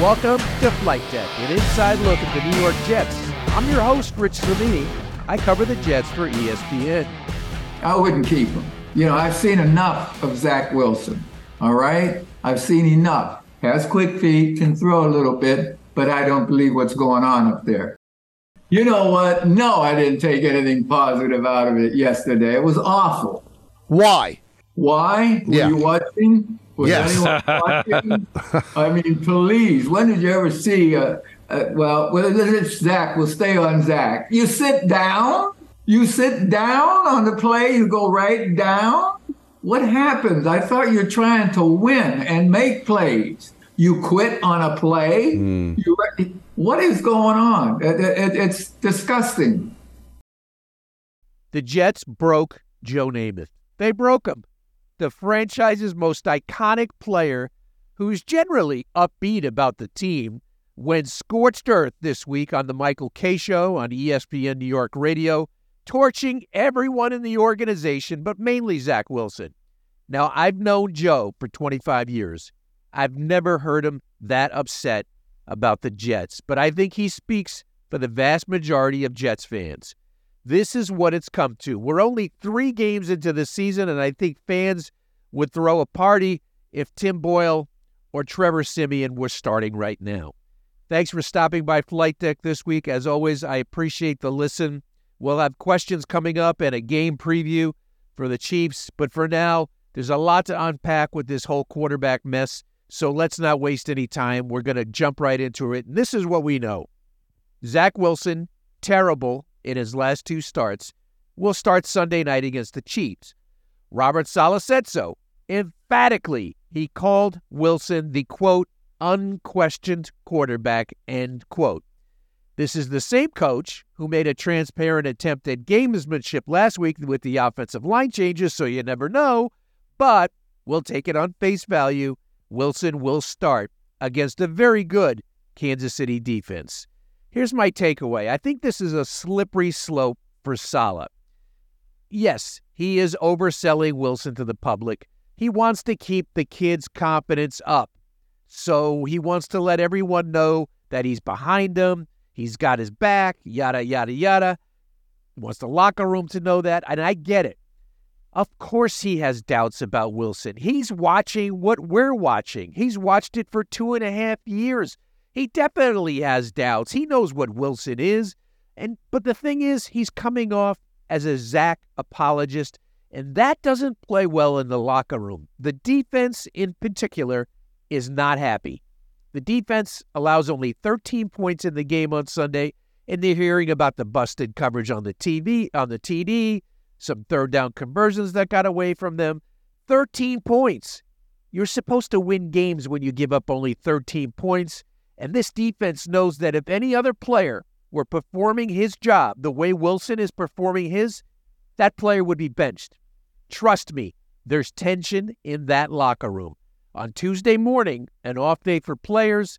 Welcome to Flight Deck, an inside look at the New York Jets. I'm your host, Rich Cimini. I cover the Jets for ESPN. I wouldn't keep him. You know, I've seen enough of Zach Wilson. All right? I've seen enough. Has quick feet, can throw a little bit, but I don't believe what's going on up there. You know what? No, I didn't take anything positive out of it yesterday. It was awful. Why? Why? Were Yeah. you watching? Was Yes. anyone watching? I mean, please. When did you ever see? Uh, uh, well, well, it's Zach. We'll stay on Zach. You sit down. You sit down on the play. You go right down. What happens? I thought you're trying to win and make plays. You quit on a play. You, what is going on? It- it- it's disgusting. The Jets broke Joe Namath. They broke him. The franchise's most iconic player, who's generally upbeat about the team, went scorched earth this week on the Michael Kay Show on ESPN New York Radio, torching everyone in the organization, but mainly Zach Wilson. Now, I've known Joe for 25 years. I've never heard him that upset about the Jets, but I think he speaks for the vast majority of Jets fans. This is what it's come to. We're only three games into the season, and I think fans would throw a party if Tim Boyle or Trevor Siemian were starting right now. Thanks for stopping by Flight Deck this week. As always, I appreciate the listen. We'll have questions coming up and a game preview for the Chiefs, but for now, there's a lot to unpack with this whole quarterback mess. So let's not waste any time. We're going to jump right into it. And this is what we know Zach Wilson, terrible in his last two starts, will start Sunday night against the Chiefs. Robert Saleh said so. Emphatically, he called Wilson the quote, unquestioned quarterback, end quote. This is the same coach who made a transparent attempt at gamesmanship last week with the offensive line changes, so you never know, but we'll take it on face value. Wilson will start against a very good Kansas City defense. Here's my takeaway I think this is a slippery slope for Saleh. Yes, he is overselling Wilson to the public. He wants to keep the kid's confidence up. So he wants to let everyone know that he's behind them, he's got his back, yada, yada, yada. He wants the locker room to know that, and I get it. Of course, he has doubts about Wilson. He's watching what we're watching. He's watched it for two and a half years. He definitely has doubts. He knows what Wilson is. And but the thing is, he's coming off as a Zach apologist, and that doesn't play well in the locker room. The defense, in particular, is not happy. The defense allows only 13 points in the game on Sunday, and they're hearing about the busted coverage on the TV, on the TD, some third down conversions that got away from them. 13 points. You're supposed to win games when you give up only 13 points. And this defense knows that if any other player were performing his job the way Wilson is performing his, that player would be benched. Trust me, there's tension in that locker room. On Tuesday morning, an off day for players,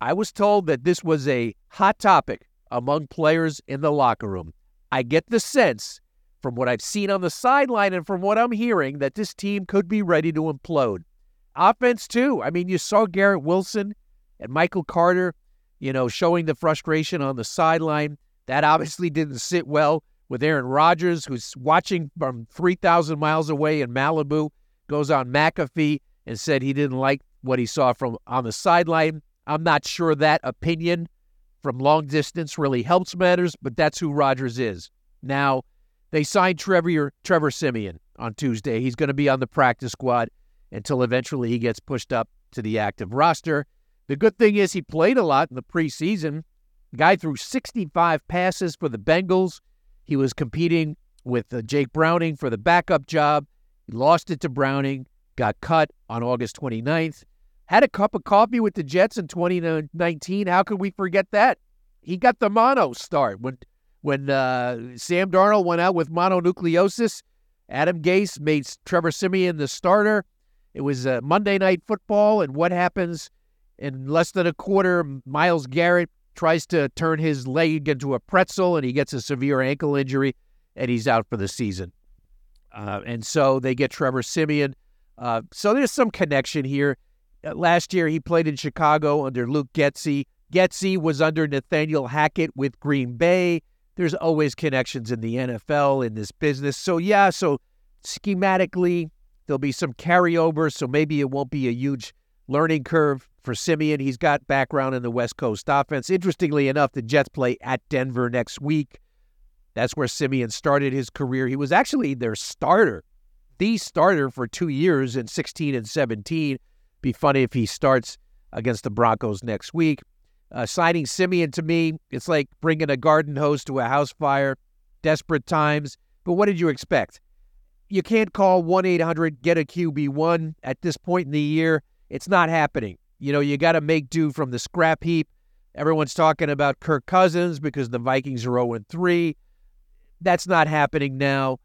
I was told that this was a hot topic among players in the locker room. I get the sense from what I've seen on the sideline and from what I'm hearing that this team could be ready to implode. Offense, too. I mean, you saw Garrett Wilson and Michael Carter, you know, showing the frustration on the sideline. That obviously didn't sit well with Aaron Rodgers, who's watching from 3,000 miles away in Malibu, goes on McAfee and said he didn't like what he saw from on the sideline. I'm not sure that opinion from long distance really helps matters, but that's who Rodgers is. Now, they signed Trevor Trevor Siemian on Tuesday. He's going to be on the practice squad until eventually he gets pushed up to the active roster. The good thing is he played a lot in the preseason. The guy threw 65 passes for the Bengals. He was competing with uh, Jake Browning for the backup job. He lost it to Browning, got cut on August 29th. Had a cup of coffee with the Jets in 2019. How could we forget that? He got the mono start when when uh, Sam Darnold went out with mononucleosis. Adam Gase made Trevor Siemian the starter. It was uh, Monday Night Football, and what happens in less than a quarter? Myles Garrett tries to turn his leg into a pretzel, and he gets a severe ankle injury, and he's out for the season. Uh, and so they get Trevor Siemian. Uh, so there's some connection here. Uh, last year, he played in Chicago under Luke Getsy. Getsy was under Nathaniel Hackett with Green Bay. There's always connections in the NFL in this business. So, yeah, so schematically, there'll be some carryover. So maybe it won't be a huge learning curve for Siemian. He's got background in the West Coast offense. Interestingly enough, the Jets play at Denver next week. That's where Siemian started his career. He was actually their starter, the starter for two years in 16 and 17. Be funny if he starts against the Broncos next week. Uh, signing Siemian to me, it's like bringing a garden hose to a house fire. Desperate times. But what did you expect? You can't call 1 800 get a QB1 at this point in the year. It's not happening. You know, you got to make do from the scrap heap. Everyone's talking about Kirk Cousins because the Vikings are 0 3. That's not happening now.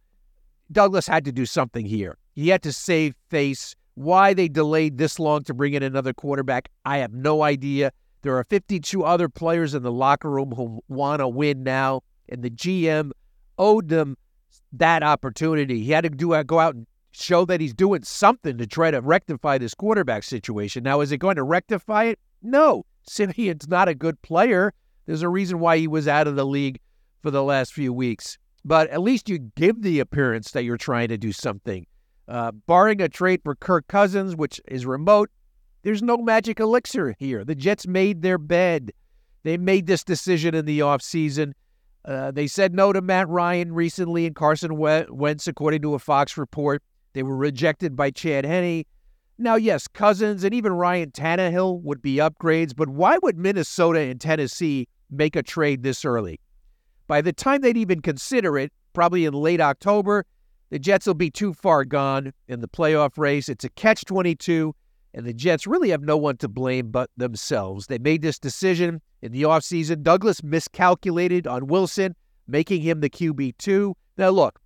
Douglas had to do something here. He had to save face. Why they delayed this long to bring in another quarterback, I have no idea. There are 52 other players in the locker room who want to win now, and the GM owed them that opportunity. He had to do go out and show that he's doing something to try to rectify this quarterback situation. Now, is it going to rectify it? No. Siemian's not a good player. There's a reason why he was out of the league for the last few weeks. But at least you give the appearance that you're trying to do something. Uh, barring a trade for Kirk Cousins, which is remote, there's no magic elixir here. The Jets made their bed. They made this decision in the offseason. Uh, they said no to Matt Ryan recently and Carson Wentz, according to a Fox report. They were rejected by Chad Henne. Now, yes, Cousins and even Ryan Tannehill would be upgrades, but why would Minnesota and Tennessee make a trade this early? By the time they'd even consider it, probably in late October, the Jets will be too far gone in the playoff race. It's a catch 22, and the Jets really have no one to blame but themselves. They made this decision in the offseason. Douglas miscalculated on Wilson, making him the QB2. Now, look,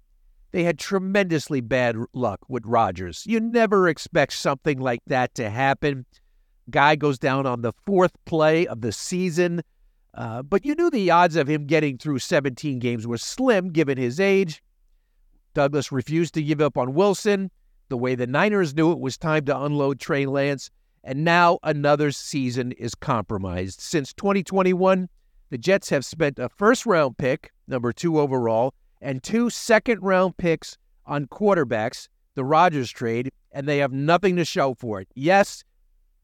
they had tremendously bad luck with Rodgers. You never expect something like that to happen. Guy goes down on the fourth play of the season. Uh, but you knew the odds of him getting through 17 games were slim given his age. Douglas refused to give up on Wilson, the way the Niners knew it was time to unload Trey Lance, and now another season is compromised. Since 2021, the Jets have spent a first round pick, number two overall, and two second round picks on quarterbacks, the Rodgers trade, and they have nothing to show for it. Yes,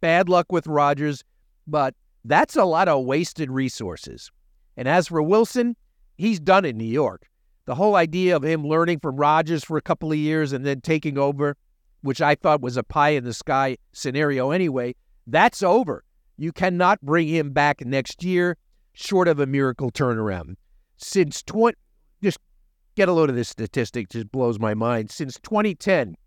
bad luck with Rodgers, but that's a lot of wasted resources. And as for Wilson, he's done in New York. The whole idea of him learning from Rodgers for a couple of years and then taking over, which I thought was a pie in the sky scenario anyway, that's over. You cannot bring him back next year short of a miracle turnaround. Since 20 just get a load of this statistic just blows my mind. Since 2010,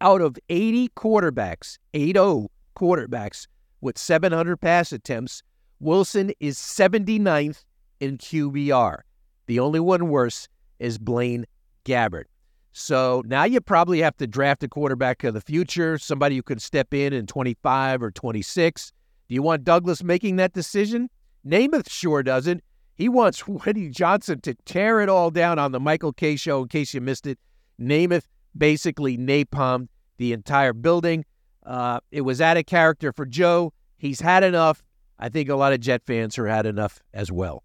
out of 80 quarterbacks, 80 quarterbacks with 700 pass attempts, Wilson is 79th in QBR. The only one worse is Blaine Gabbert. So now you probably have to draft a quarterback of the future, somebody who can step in in 25 or 26. Do you want Douglas making that decision? Namath sure doesn't. He wants Woody Johnson to tear it all down on the Michael Kay show. In case you missed it, Namath basically napalmed the entire building. Uh, it was out of character for Joe. He's had enough. I think a lot of Jet fans have had enough as well.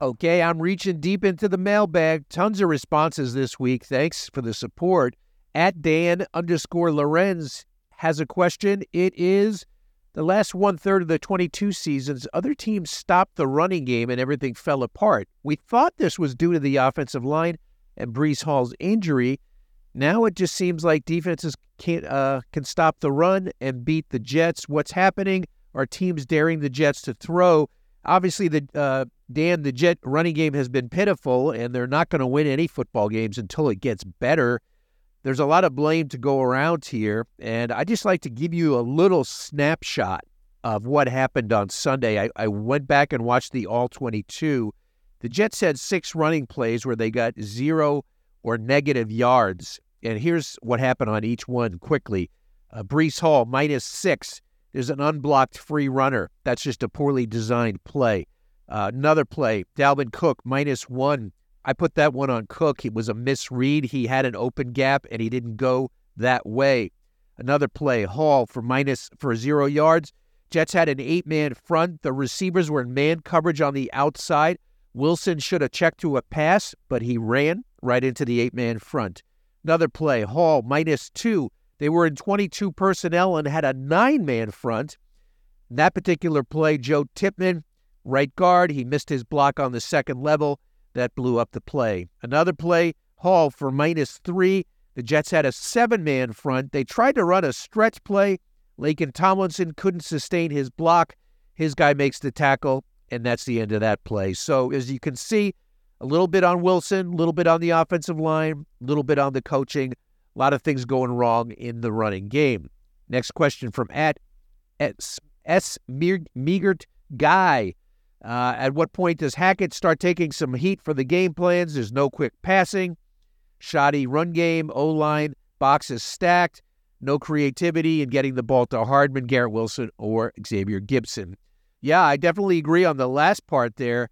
Okay, I'm reaching deep into the mailbag. Tons of responses this week. Thanks for the support. At Dan underscore Lorenz has a question. It is the last one third of the 22 seasons, other teams stopped the running game and everything fell apart. We thought this was due to the offensive line and Breece Hall's injury. Now it just seems like defenses can't uh, can stop the run and beat the Jets. What's happening? Are teams daring the Jets to throw? Obviously, the uh, Dan the Jet running game has been pitiful, and they're not going to win any football games until it gets better. There's a lot of blame to go around here, and I just like to give you a little snapshot of what happened on Sunday. I, I went back and watched the All 22 the Jets had six running plays where they got zero or negative yards. And here's what happened on each one quickly. Uh, Breece Hall, minus six. There's an unblocked free runner. That's just a poorly designed play. Uh, another play, Dalvin Cook, minus one I put that one on Cook. It was a misread. He had an open gap and he didn't go that way. Another play, Hall for minus for zero yards. Jets had an eight man front. The receivers were in man coverage on the outside. Wilson should have checked to a pass, but he ran right into the eight man front. Another play, Hall minus two. They were in 22 personnel and had a nine man front. In that particular play, Joe Tippmann, right guard, he missed his block on the second level. That blew up the play. Another play, Hall for minus three. The Jets had a seven man front. They tried to run a stretch play. Laken Tomlinson couldn't sustain his block. His guy makes the tackle, and that's the end of that play. So, as you can see, a little bit on Wilson, a little bit on the offensive line, a little bit on the coaching. A lot of things going wrong in the running game. Next question from at S. S. Meagert Guy. Uh, at what point does Hackett start taking some heat for the game plans? There's no quick passing, shoddy run game, O line, boxes stacked, no creativity in getting the ball to Hardman, Garrett Wilson, or Xavier Gipson. Yeah, I definitely agree on the last part there.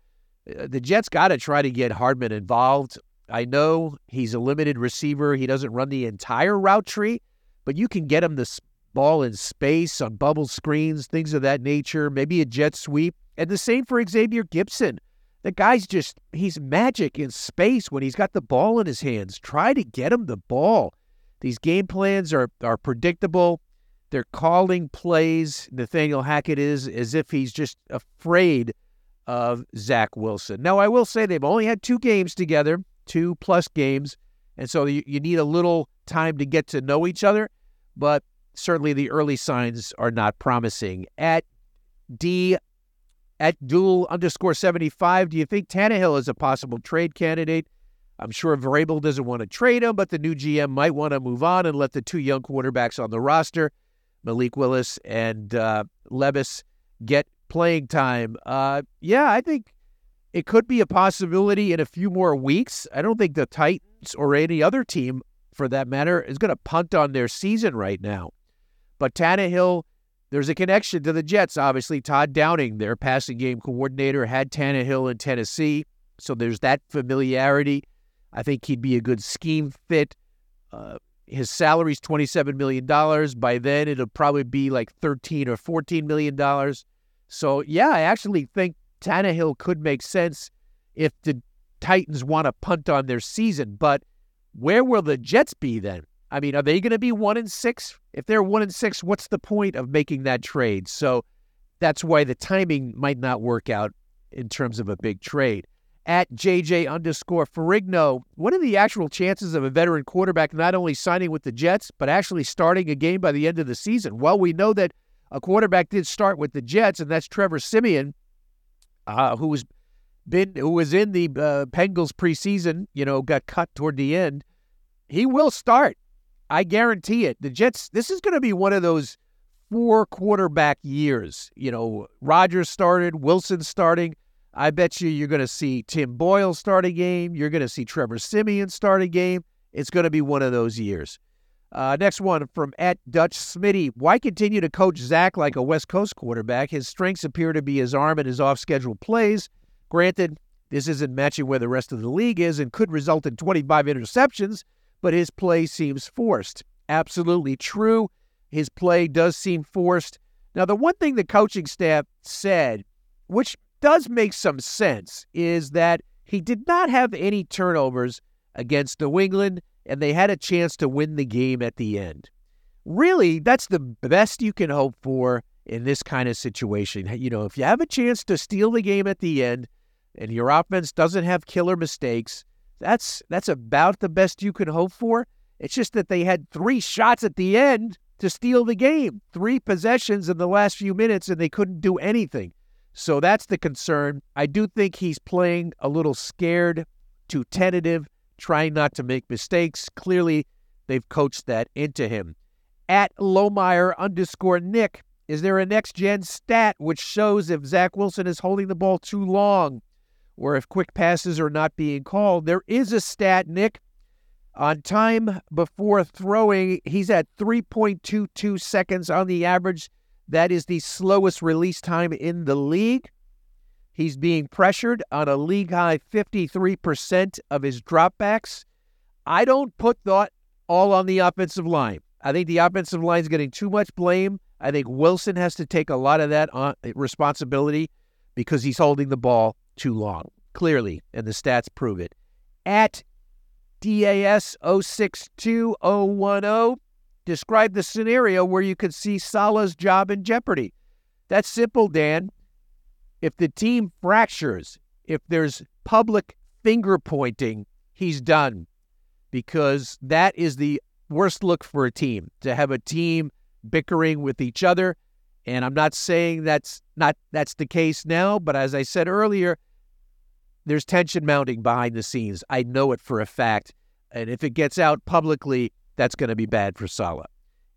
Uh, the Jets got to try to get Hardman involved. I know he's a limited receiver. He doesn't run the entire route tree, but you can get him the ball in space on bubble screens, things of that nature, maybe a jet sweep. And the same for Xavier Gipson. The guy's just, he's magic in space when he's got the ball in his hands. Try to get him the ball. These game plans are, are predictable. They're calling plays. Nathaniel Hackett is as if he's just afraid of Zach Wilson. Now, I will say they've only had two games together, two plus games. And so you, you need a little time to get to know each other. But certainly the early signs are not promising. At D at dual underscore 75, do you think Tannehill is a possible trade candidate? I'm sure Vrabel doesn't want to trade him, but the new GM might want to move on and let the two young quarterbacks on the roster, Malik Willis and uh, Levis, get playing time. Uh, yeah, I think it could be a possibility in a few more weeks. I don't think the Titans or any other team, for that matter, is going to punt on their season right now. But Tannehill, there's a connection to the Jets. Obviously, Todd Downing, their passing game coordinator, had Tannehill in Tennessee. So there's that familiarity. I think he'd be a good scheme fit. Uh, his salary's $27 million. By then, it'll probably be like 13 or $14 million. So, yeah, I actually think Tannehill could make sense if the Titans want to punt on their season. But where will the Jets be then? I mean, are they going to be one and six? If they're one and six, what's the point of making that trade? So that's why the timing might not work out in terms of a big trade. At JJ underscore Ferrigno, what are the actual chances of a veteran quarterback not only signing with the Jets, but actually starting a game by the end of the season? Well, we know that a quarterback did start with the Jets, and that's Trevor Siemian, uh, who was been who was in the uh, Bengals preseason. You know, got cut toward the end. He will start. I guarantee it. The Jets, this is going to be one of those four quarterback years. You know, Rodgers started, Wilson starting. I bet you you're going to see Tim Boyle start a game. You're going to see Trevor Siemian start a game. It's going to be one of those years. Uh, next one from at Dutch Smitty. Why continue to coach Zach like a West Coast quarterback? His strengths appear to be his arm and his off schedule plays. Granted, this isn't matching where the rest of the league is and could result in 25 interceptions, but his play seems forced. Absolutely true. His play does seem forced. Now, the one thing the coaching staff said, which does make some sense, is that he did not have any turnovers against New England, and they had a chance to win the game at the end. Really, that's the best you can hope for in this kind of situation. You know, if you have a chance to steal the game at the end and your offense doesn't have killer mistakes, that's that's about the best you can hope for. It's just that they had three shots at the end to steal the game, three possessions in the last few minutes, and they couldn't do anything. So that's the concern. I do think he's playing a little scared, too tentative, trying not to make mistakes. Clearly, they've coached that into him. At Lowmeyer underscore Nick, is there a next gen stat which shows if Zach Wilson is holding the ball too long? Or if quick passes are not being called. There is a stat, Nick. On time before throwing, he's at 3.22 seconds on the average. That is the slowest release time in the league. He's being pressured on a league high 53% of his dropbacks. I don't put that all on the offensive line. I think the offensive line is getting too much blame. I think Wilson has to take a lot of that uh, responsibility because he's holding the ball too long, clearly, and the stats prove it. At DAS 062010, describe the scenario where you could see Saleh's job in jeopardy. That's simple, Dan. If the team fractures, if there's public finger pointing, he's done because that is the worst look for a team to have a team bickering with each other. And I'm not saying that's not that's the case now, but as I said earlier, there's tension mounting behind the scenes. I know it for a fact. And if it gets out publicly, that's going to be bad for Saleh.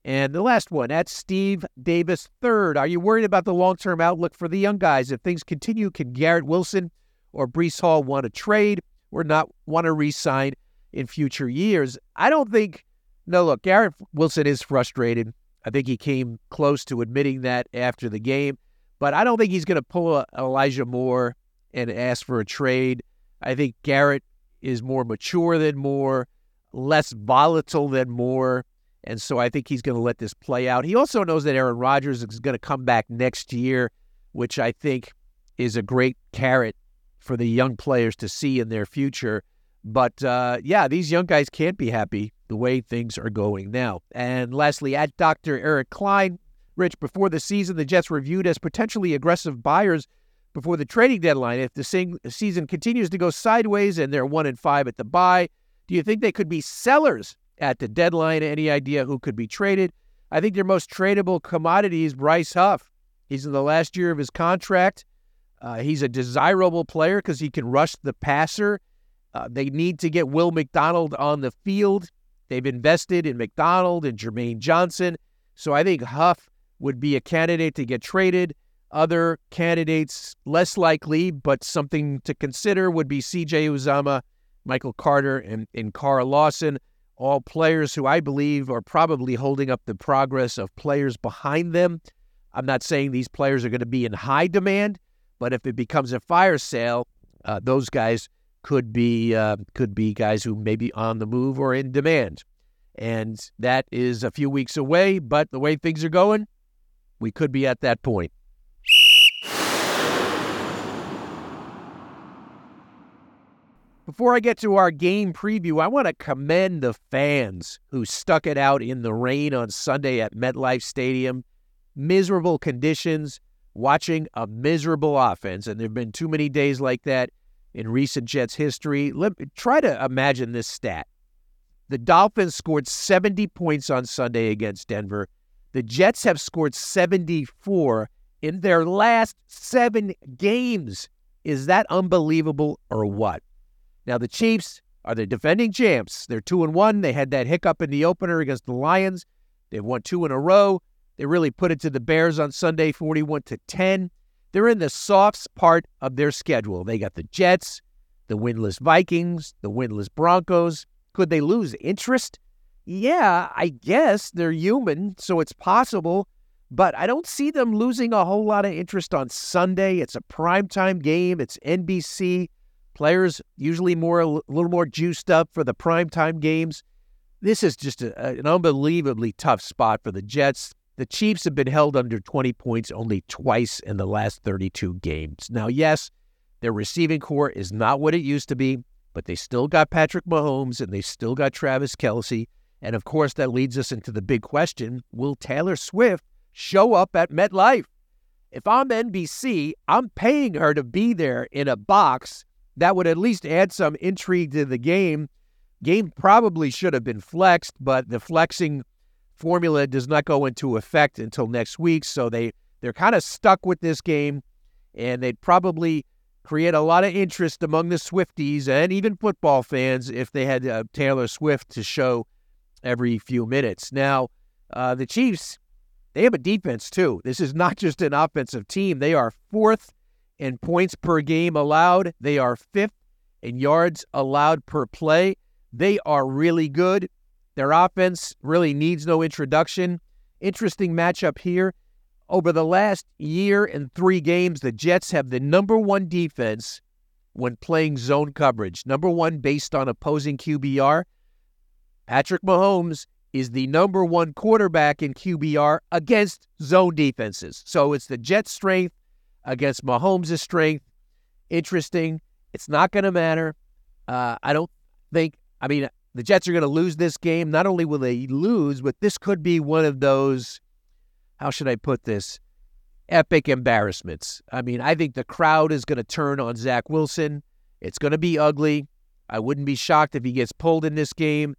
And the last one, that's Steve Davis third. Are you worried about the long term outlook for the young guys? If things continue, can Garrett Wilson or Breece Hall want to trade or not want to re sign in future years? I don't think, no, look, Garrett Wilson is frustrated. I think he came close to admitting that after the game, but I don't think he's going to pull Elijah Moore and ask for a trade. I think Garrett is more mature than Moore, less volatile than Moore. And so I think he's going to let this play out. He also knows that Aaron Rodgers is going to come back next year, which I think is a great carrot for the young players to see in their future. But uh, yeah, these young guys can't be happy the way things are going now. And lastly, at Dr. Eric Klein, Rich, before the season, the Jets were viewed as potentially aggressive buyers before the trading deadline. If the season continues to go sideways and they're one and five at the bye, do you think they could be sellers at the deadline. Any idea who could be traded? I think their most tradable commodity is Bryce Huff. He's in the last year of his contract. Uh, he's a desirable player because he can rush the passer. Uh, they need to get Will McDonald on the field. They've invested in McDonald and Jermaine Johnson. So I think Huff would be a candidate to get traded. Other candidates, less likely, but something to consider, would be CJ Uzomah, Michael Carter, and, and Carl Lawson all players who I believe are probably holding up the progress of players behind them. I'm not saying these players are going to be in high demand, but if it becomes a fire sale, uh, those guys could be uh, could be guys who may be on the move or in demand, and that is a few weeks away. But the way things are going, we could be at that point. Before I get to our game preview, I want to commend the fans who stuck it out in the rain on Sunday at MetLife Stadium. Miserable conditions, watching a miserable offense, and there have been too many days like that in recent Jets history. Let try to imagine this stat. The Dolphins scored 70 points on Sunday against Denver. The Jets have scored 74 in their last seven games. Is that unbelievable or what? Now the Chiefs are the defending champs. They're two and one. They had that hiccup in the opener against the Lions. They've won two in a row. They really put it to the Bears on Sunday, 41 to 10. They're in the soft part of their schedule. They got the Jets, the winless Vikings, the winless Broncos. Could they lose interest? Yeah, I guess they're human, so it's possible. But I don't see them losing a whole lot of interest on Sunday. It's a primetime game. It's NBC. Players usually more a little more juiced up for the primetime games. This is just a, an unbelievably tough spot for the Jets. The Chiefs have been held under 20 points only twice in the last 32 games. Now, yes, their receiving corps is not what it used to be, but they still got Patrick Mahomes and they still got Travis Kelce. And of course, that leads us into the big question Will Taylor Swift show up at MetLife? If I'm NBC, I'm paying her to be there in a box that would at least add some intrigue to the game. Game probably should have been flexed, but the flexing formula does not go into effect until next week. So they, they're kind of stuck with this game, and they'd probably create a lot of interest among the Swifties and even football fans if they had uh, Taylor Swift to show every few minutes. Now, uh, the Chiefs, they have a defense too. This is not just an offensive team. They are fourth in points per game allowed. They are fifth in yards allowed per play. They are really good. Their offense really needs no introduction. Interesting matchup here. Over the last year and three games, the Jets have the number one defense when playing zone coverage. Number one based on opposing QBR. Patrick Mahomes is the number one quarterback in QBR against zone defenses. So it's the Jets' strength against Mahomes' strength. Interesting. It's not going to matter. Uh, I don't think, I mean, the Jets are going to lose this game. Not only will they lose, but this could be one of those, how should I put this? Epic embarrassments. I mean, I think the crowd is going to turn on Zach Wilson. It's going to be ugly. I wouldn't be shocked if he gets pulled in this game.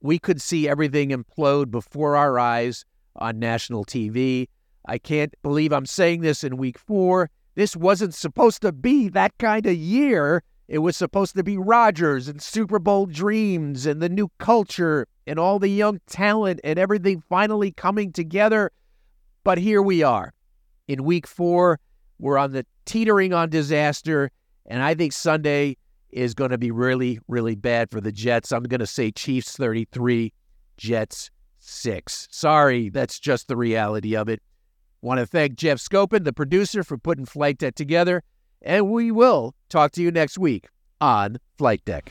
We could see everything implode before our eyes on national TV. I can't believe I'm saying this in week four. This wasn't supposed to be that kind of year. It was supposed to be Rodgers and Super Bowl dreams and the new culture and all the young talent and everything finally coming together. But here we are. In week four, we're on the teetering on disaster. And I think Sunday is going to be really, really bad for the Jets. I'm going to say Chiefs 33, Jets 6. Sorry, that's just the reality of it. Want to thank Jeff Scopin, the producer, for putting Flight Deck together, and we will talk to you next week on Flight Deck.